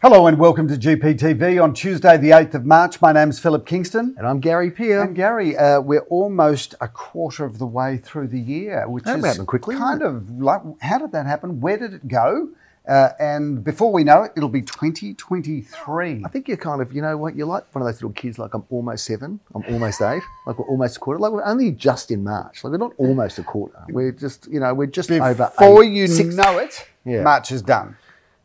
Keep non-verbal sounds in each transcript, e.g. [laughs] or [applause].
Hello and welcome to GPTV on Tuesday, the 8th of March. My name's Philip Kingston. And I'm Gary Peer. And Gary, uh, we're almost a quarter of the way through the year, which That is happened quickly, kind of like, how did that happen? Where did it go? Uh, and before we know it, it'll be 2023. I think you're kind of, you know what, you're like one of those little kids, like I'm almost seven, I'm almost eight, like we're almost a quarter. Like we're only just in March. Like we're not almost a quarter. We're just, you know, we're just over Before you Six- know it, Yeah. March is done.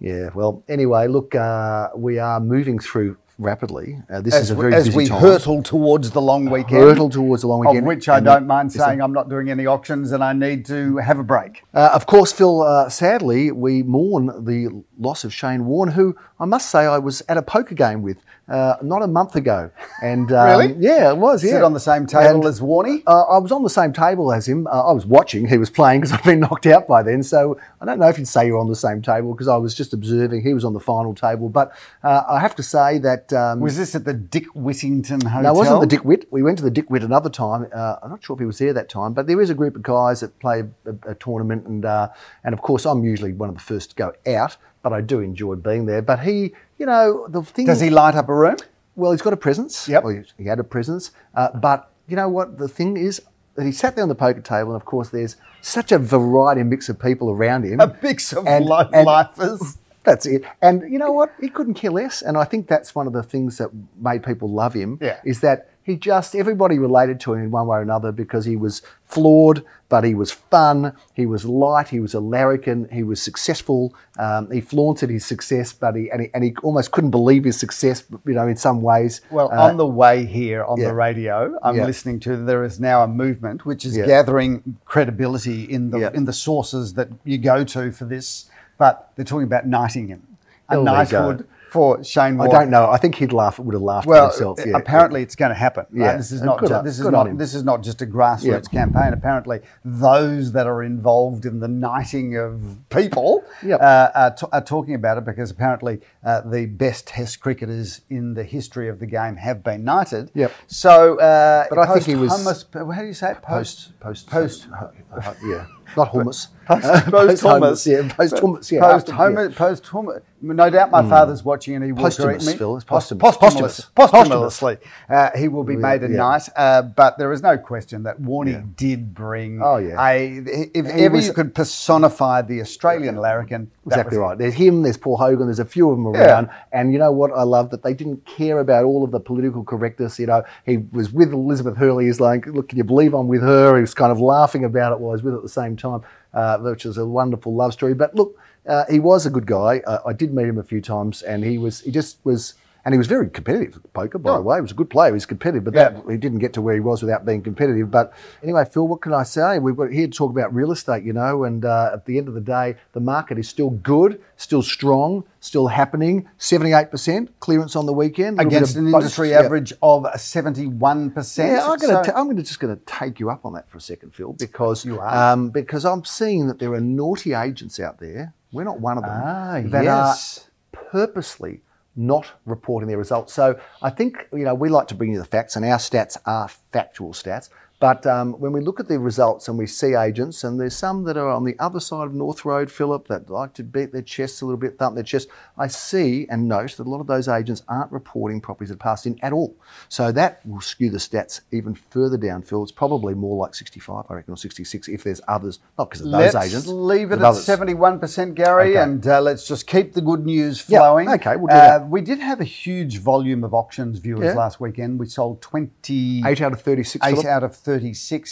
Yeah, well, anyway, look, uh, we are moving through rapidly. Uh, this As, is a we- very as we time. hurtle towards the long weekend. Hurtle towards the long weekend. Of which I don't mind saying I'm not doing any auctions and I need to have a break. Uh, of course, Phil, uh, sadly, we mourn the loss of Shane Warne, who I must say I was at a poker game with uh, not a month ago. And [laughs] um, Really? Yeah, it was. Yeah. Sit on the same table And, as Warney. Uh, I was on the same table as him. Uh, I was watching. He was playing because I've been [laughs] knocked out by then. So I don't know if you'd say you're on the same table because I was just observing. He was on the final table. But uh, I have to say that. Um, Was this at the Dick Whittington Hotel? no, it wasn't the Dick Witt. We went to the Dick Witt another time. Uh, I'm not sure if he was there that time, but there is a group of guys that play a, a tournament, and uh, and of course I'm usually one of the first to go out, but I do enjoy being there. But he, you know, the thing. Does he light up a room? Well, he's got a presence. Yep. Well, he- had a presence, uh, but you know what? The thing is that he sat there on the poker table, and of course, there's such a variety and mix of people around him. A mix of And- and- lifers. That's it. And you know what? He couldn't care less. And I think that's one of the things that made people love him. Yeah. Is that he just everybody related to him in one way or another because he was flawed, but he was fun. He was light. He was a larrikin. He was successful. Um, he flaunted his success, but he and, he and he almost couldn't believe his success. You know, in some ways. Well, Uh, on the way here on yeah. the radio, I'm Yeah. listening to there is now a movement which is gathering credibility in the in the sources that you go to for this, but they're talking about knighting him, a Oh, there you go. knighthood for Shane Warne. I don't know. I think he'd laugh. Would have laughed Well, at himself. Yeah, apparently it's going to happen. right? Yeah. This is not. ju- this is good not. This is not just a grassroots Yeah. campaign. Apparently, those that are involved in the knighting of people Yep. uh, are, t- are talking about it because apparently uh, the best Test cricketers in the history of the game have been knighted. Yep. So, uh, But I think he was- how do you say it? post post Post. uh, yeah, not hummus. [laughs] Post, Uh, post hummus, yeah, post hummus, yeah, post hummus, post hummus. No doubt, my father's watching, and he will Posthumous, correct me. Phil, it's posthumous. Posthumous. posthumously, uh, he will be Yeah, made a yeah. knight. Uh, but there is no question that Warney Yeah. did bring. Oh, yeah. a, if He ever was- you could personify the Australian larrikin, Exactly right. There's him, there's Paul Hogan, there's a few of them around. And you know what? I love that they didn't care about all of the political correctness. You know, he was with Elizabeth Hurley. He's like, look, can you believe I'm with her? He was kind of laughing about it while I was with her at the same time, uh, which is a wonderful love story. But look, uh, he was a good guy. Uh, I did meet him a few times, and he was, he just was. And he was very competitive at poker, by the way. He was a good player. He was competitive, but that he didn't get to where he was without being competitive. But anyway, Phil, what can I say? We've got here to talk about real estate, you know, and uh, at the end of the day, the market is still good, still strong, still happening. Seventy-eight percent clearance on the weekend Against an industry yeah. average of 71%. Yeah, I'm going So- to. I'm going to just going to take you up on that for a second, Phil, because You are. Um, because I'm seeing that there are naughty agents out there. We're not one of them. Ah, that yes. are purposely not reporting their results. So I think you know we like to bring you the facts, and our stats are factual stats. But um, when we look at the results and we see agents, and there's some that are on the other side of North Road, Philip, that like to beat their chests a little bit, thump their chest, I see and note that a lot of those agents aren't reporting properties that passed in at all. So that will skew the stats even further down, Phil. It's probably more like 65, I reckon, or 66 if there's others, not because of those Let's agents. leave it at others. 71%, Gary, Okay. and uh, let's just keep the good news Yeah, flowing. okay, we'll do Uh. We did have a huge volume of auctions viewers Yeah. last weekend. We sold 20. Eight out of 36. Eight out of 36,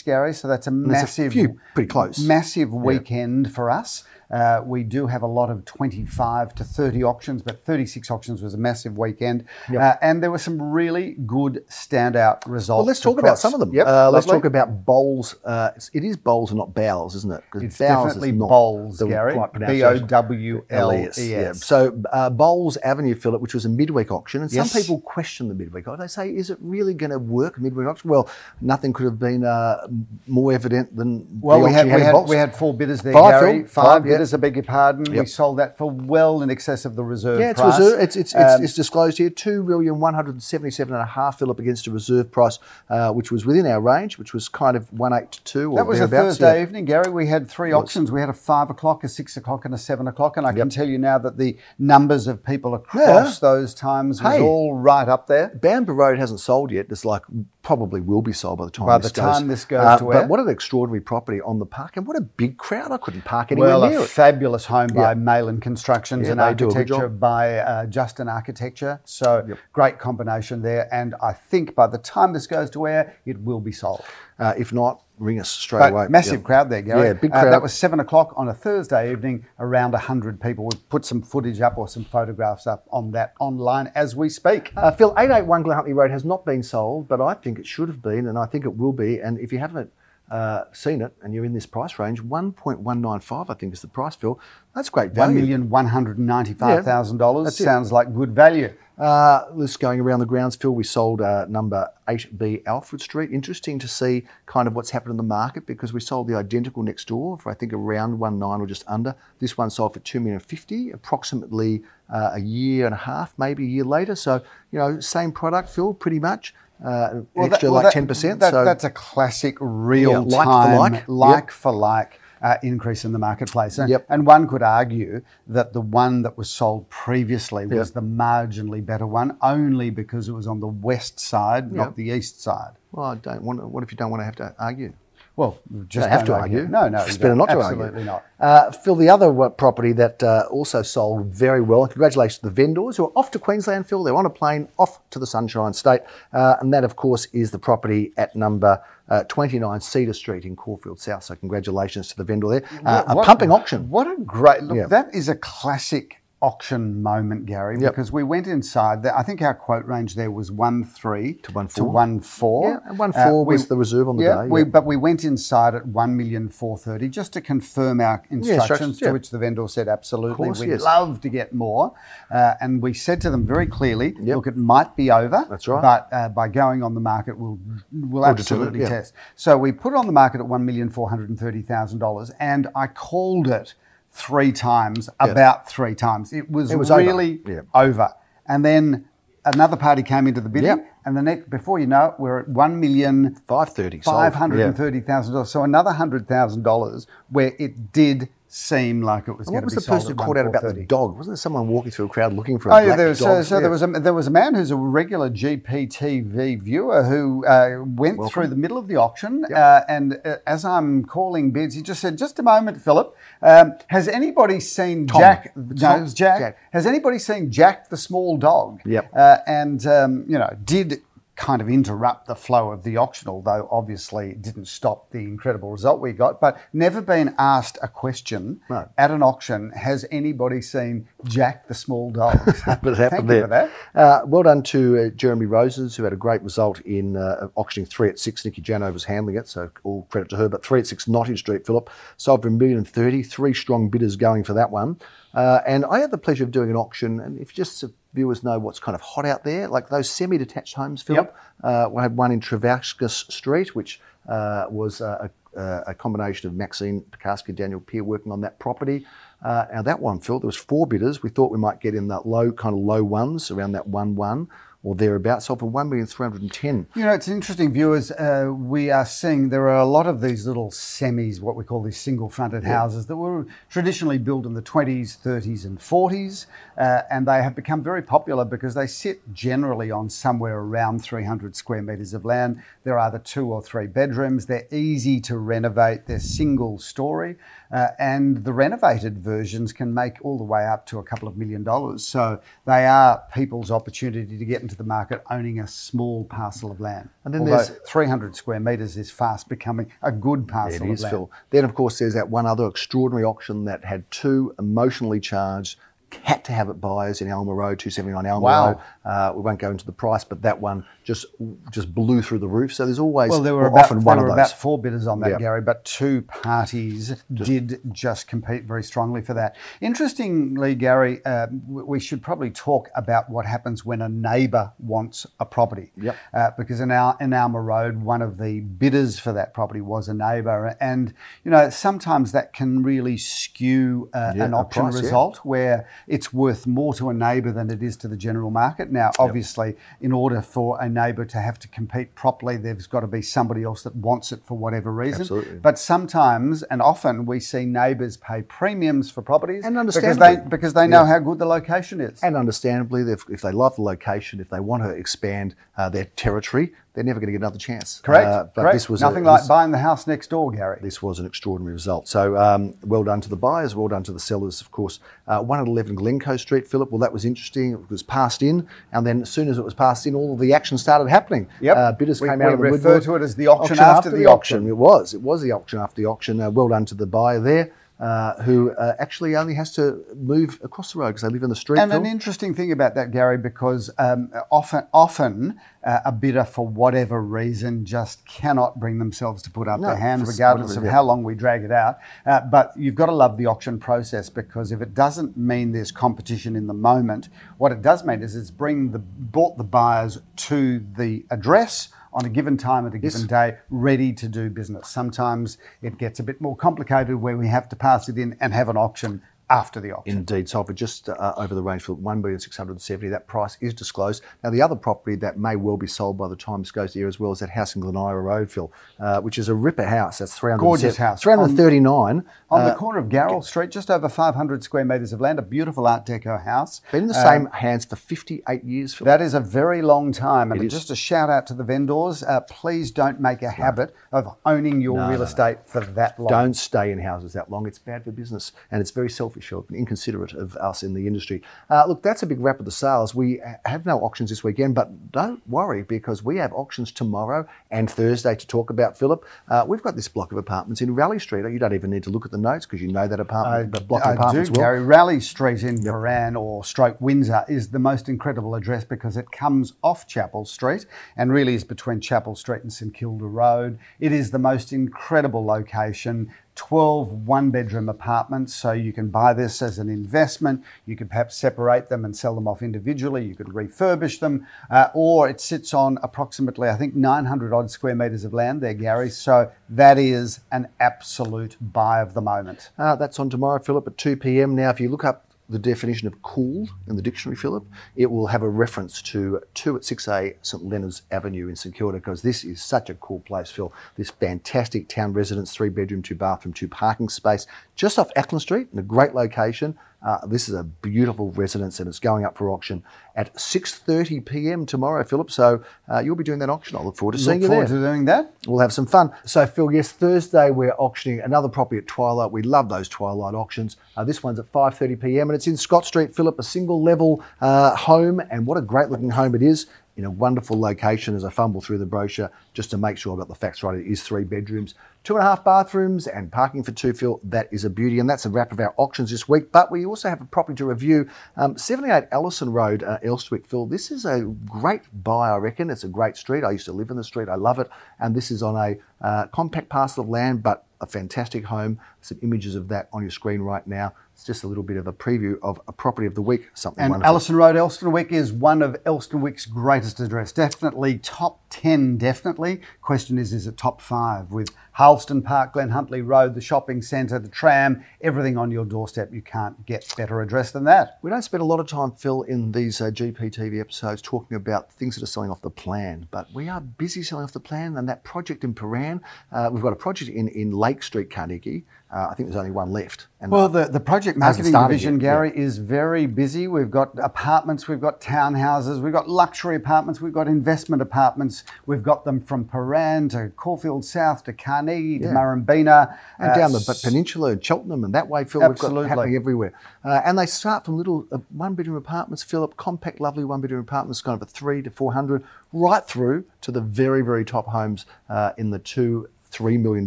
Gary. So that's a there's a massive, few pretty close. massive weekend for us. Uh, we do have a lot of 25 to 30 auctions, but 36 auctions was a massive weekend. Yep. Uh, and there were some really good standout results. Well, let's talk about some of them. Yep, uh, let's talk about bowls. Uh, it is bowls and not bowels, isn't it? It's definitely bowls, Gary. B O. W L E yeah. So uh, Bowles Avenue, Philip, which was a midweek auction, and Yes. some people question the midweek auction. They say, "Is it really going to work midweek auction?" Well, nothing could have been uh, more evident than Well, the we had, we, had, we had four bidders there, Five, Gary. Phil. Five, Five, yeah. Metres, I beg your pardon. We sold that for well in excess of the reserve Yeah, it's, price. reserve, it's, it's, it's, Um, it's disclosed here two million one hundred seventy-seven and a half Philip against a reserve price, uh, which was within our range, which was kind of one eight to two. That was a Thursday yeah. evening, Gary. We had three auctions. We had a five o'clock, a six o'clock, and a seven o'clock. And I can tell you now that the numbers of people across those times was Hey. all right up there. Bamber Road hasn't sold yet. It's like probably will be sold by the time. By this the goes. time this goes Uh, to air. But what an extraordinary property on the park, and what a big crowd! I couldn't park anywhere Well, near a it. Fabulous home by Yeah. Malin Constructions Yeah, and they do a good Architecture by uh, Justin Architecture. So great combination there. And I think by the time this goes to air, it will be sold. Uh, if not, ring us straight But away. massive Yeah. crowd there, Gary. Yeah, big Uh, crowd. that was seven o'clock on a Thursday evening. Around hundred people. We put some footage up or some photographs up on that online as we speak. Uh, Phil, 881 Glen Huntly Road has not been sold, but I think it should have been, and I think it will be. And if you haven't uh, seen it and you're in this price range, 1.195, I think is the price, Phil. That's great value. million one hundred ninety-five thousand dollars that's it. sounds like good value. Uh, list going around the grounds, Phil. We sold uh, number 8B Alfred Street. Interesting to see kind of what's happened in the market because we sold the identical next door for I think around one nine or just under. This one sold for two million fifty, approximately uh, a year and a half, maybe a year later. So you know, same product, Phil, pretty much. Uh, Well, that- extra well, like that- ten percent. that- So that's a classic real like for time, like. like Yep. for like. Uh, increase in the marketplace, and, Yep. and one could argue that the one that was sold previously was the marginally better one, only because it was on the west side, not the east side. well, I don't want. To, what if you don't want to have to argue? Well, you just have to argue. No, no, It's you better don't. not to Absolutely argue. not. Uh, Phil, the other property that uh, also sold very well, congratulations to the vendors who are off to Queensland, Phil. They're on a plane off to the Sunshine State. Uh, and that, of course, is the property at number uh, 29 Cedar Street in Caulfield South. So, congratulations to the vendor there. Uh, a What- pumping auction. What a great look! Yeah. That is a classic auction moment, Gary, Yep. because we went inside. There, I think our quote range there was one three to one To four. one four. Yeah, and one four was the reserve on the yeah, day, We, yeah. but we went inside at one million four thirty just to confirm our instructions. instructions, To yeah. which the vendor said, "Absolutely, course, we'd yes. love to get more." Uh, and we said to them very clearly, Yep. "Look, it might be over. That's right. But uh, by going on the market, we'll we'll it, absolutely yeah. test." So we put it on the market at one million four hundred and thirty thousand dollars, and I called it three times, about three times. It was, It was over. really Yeah. over. And then another party came into the bidding, Yep. and the next before you know it, we're at one million 530 sold. five hundred and Yeah. thirty thousand dollars. So another hundred thousand dollars where it did seem like it was And what was the person who called out about the dog? Wasn't there someone walking through a crowd looking for a Oh yeah, there was, so, dog? so Yeah. there was a there was a man who's a regular GPTV viewer who uh, went through the middle of the auction, uh, and uh, as I'm calling bids, he just said, "Just a moment, Philip. Um, has anybody seen Jack? No, Jack. Jack. Has anybody seen Jack the small dog? Yep. Uh, and um, you know, did." Kind of interrupt the flow of the auction, although obviously it didn't stop the incredible result we got. But never been asked a question No. at an auction. Has anybody seen Jack the small dog? [laughs] but happened Thank you there. for that. Uh, well done to uh, Jeremy Roses, who had a great result in uh, auctioning three at six. Nikki Jano was handling it, so all credit to her. But three at six, Notting Street, Philip, sold for a million and thirty. Three strong bidders going for that one. Uh, and I had the pleasure of doing an auction. And if just viewers know what's kind of hot out there, like those semi-detached homes, Philip. Uh, we had one in Travascus Street, which uh, was uh, a, a combination of Maxine Pekarsky and Daniel Peer working on that property. Uh, now that one, Phil, there was four bidders. We thought we might get in that low, kind of low ones, around that one one or thereabouts. Sold for one million three hundred and ten. You know, it's interesting, viewers. Uh, we are seeing there are a lot of these little semis, what we call these single fronted houses, that were traditionally built in the 20s, 30s, and 40s. Uh, and they have become very popular because they sit generally on somewhere around 300 square metres of land. There are either two or three bedrooms. They're easy to renovate, they're single story. Uh, and the renovated versions can make all the way up to a couple of million dollars. So they are people's opportunity to get into the market owning a small parcel of land. And then Although there's- 300 square metres is fast becoming a good parcel It of is, land. Phil. Then, of course, there's that one other extraordinary auction that had two emotionally charged had to have it buyers in Alma Road, 279 Elmer Wow. Road. Uh, we won't go into the price, but that one just just blew through the roof. So there's always Well, there were about, often one of those. about four bidders on that, Yeah. Gary, but two parties did just compete very strongly for that. Interestingly, Gary, uh, we should probably talk about what happens when a neighbour wants a property. Yep. Uh, because in our in Alma Road, one of the bidders for that property was a neighbour, and you know sometimes that can really skew uh, Yeah, an a auction price, yeah. result where it's worth more to a neighbour than it is to the general market. Now, obviously, in order for a neighbour to have to compete properly, there's got to be somebody else that wants it for whatever reason. Absolutely. But sometimes and often we see neighbours pay premiums for properties And because they because they know Yeah. how good the location is. And understandably, if, if they love the location, if they want to expand uh, their territory, they're never going to get another chance. Correct. Uh, but Correct. this was a- nothing like this- buying the house next door, Gary. this was an extraordinary result. So um, well done to the buyers, well done to the sellers, of course. Uh, one at 11 Glencoe Street, Philip. Well, that was interesting. It was passed in, and then as soon as it was passed in, all of the action started happening. Yep. Uh, bidders We- came we out of the refer woodwork. to it as the auction after the auction. It was. It was the auction after the auction. Uh, well done to the buyer there. Uh, who uh, actually only has to move across the road because they live in the street. And an interesting thing about that, Gary, because um, often, often uh, a bidder, for whatever reason, just cannot bring themselves to put up No, their hand, regardless of how long we drag it out. Uh, but you've got to love the auction process because if it doesn't mean there's competition in the moment, what it does mean is it's bring the brought the buyers to the address on a given time at a given day, ready to do business. Sometimes it gets a bit more complicated where we have to pass it in and have an auction after the auction. Indeed, so for just uh, over the range for one billion six hundred and seventy, that price is disclosed. Now, the other property that may well be sold by the time this goes to air as well is that house in Glen Eira Road, Phil, uh, which is a ripper house. That's three hundred Gorgeous house. three hundred thirty nine. On the corner of Garrell Street, just over 500 square metres of land, a beautiful Art Deco house. been in the same hands for fifty eight years. Phil. That is a very long time. And just a shout out to the vendors uh, please don't make a habit of owning your real estate for that long. Don't stay in houses that long. It's bad for business and it's very selfish or inconsiderate of us in the industry. Uh, look, that's a big wrap of the sales. We have no auctions this weekend, but don't worry because we have auctions tomorrow and Thursday to talk about, Philip. Uh, we've got this block of apartments in Raleigh Street. You don't even need to look at the notes because you know that apartment, the block of I do, well. Gary. Raleigh Street in Prahran or Stroke Windsor is the most incredible address because it comes off Chapel Street and really is between Chapel Street and St Kilda Road. It is the most incredible location. 12 one bedroom apartments, so you can buy this as an investment. You could perhaps separate them and sell them off individually. You could refurbish them, uh, or it sits on approximately, I think, 900 odd square metres of land there, Gary. So that is an absolute buy of the moment. Uh, that's on tomorrow, Philip, at 2 p.m. Now, if you look up the definition of cool in the dictionary, Philip, it will have a reference to 2 at 6A St Leonard's Avenue in St Kilda because this is such a cool place, Phil. This fantastic town residence, three bedroom, two bathroom, two parking space, just off Acland Street in a great location. Uh, this is a beautiful residence and it's going up for auction at 6.30 p.m. tomorrow, Philip. So uh, you'll be doing that auction. I look forward to seeing Look you there forward to doing that. we'll have some fun. So, Phil, yes, Thursday we're auctioning another property at Twilight. We love those Twilight auctions. Uh, this one's at 5:30 p.m. and it's in Scott Street, Philip, a single level uh, home, and what a great looking home it is. In a wonderful location as I fumble through the brochure just to make sure I've got the facts right. It is three bedrooms, two and a half bathrooms, and parking for two, Phil. That is a beauty. And that's a wrap of our auctions this week. But we also have a property to review um, 78 Ellison Road, uh, Elsternwick, Phil. This is a great buy, I reckon. It's a great street. I used to live in the street. I love it. And this is on a uh, compact parcel of land, but a fantastic home. Some images of that on your screen right now. It's just a little bit of a preview of a property of the week. Something And wonderful. Ellison Road, Elsternwick is one of Elsternwick's greatest address. Definitely top 10, definitely. Question is, is it top five? With Harleston Park, Glen Huntly Road, the shopping centre, the tram, everything on your doorstep. You can't get better address than that. We don't spend a lot of time, Phil, in these uh, GPTV episodes talking about things that are selling off the plan, but we are busy selling off the plan. And that project in Prahran, uh, we've got a project in, in Lake Street, Carnegie. Uh, I think there's only one left. And Well, the, the project Hasn't marketing division, yet, Gary, is very busy. We've got apartments, we've got townhouses, we've got luxury apartments, we've got investment apartments. We've got them from Prahran to Caulfield South to Carnegie to Murrumbeena. and uh, down the but peninsula and Cheltenham and that way, Phil, we've Absolutely. got happening everywhere. Uh, and they start from little uh, one bedroom apartments, Philip, compact, lovely one bedroom apartments, kind of a three to four hundred, right through to the very, very top homes uh, in the two, $3 million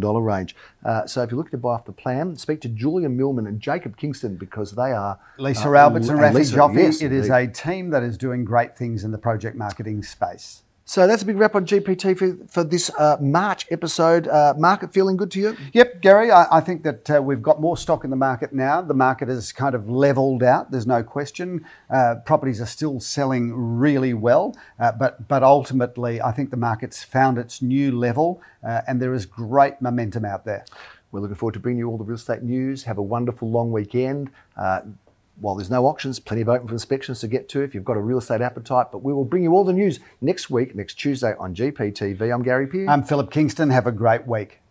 range. Uh, so if you're looking to buy off the plan, speak to Julian Millman and Jacob Kingston because they are. Lisa uh, Alberts and Rafi Lisa, Joffe. yes, it is indeed. a team that is doing great things in the project marketing space. So that's a big wrap on GPT for, for this uh, March episode. Uh, market feeling good to you? Yep, Gary, I, I think that uh, we've got more stock in the market now. The market has kind of leveled out, there's no question. Uh, properties are still selling really well, uh, but, but ultimately, I think the market's found its new level uh, and there is great momentum out there. We're looking forward to bringing you all the real estate news. Have a wonderful long weekend. Uh, while there's no auctions, plenty of open for inspections to get to if you've got a real estate appetite. But we will bring you all the news next week, next Tuesday on GPTV. I'm Gary Peer. I'm Philip Kingston. Have a great week.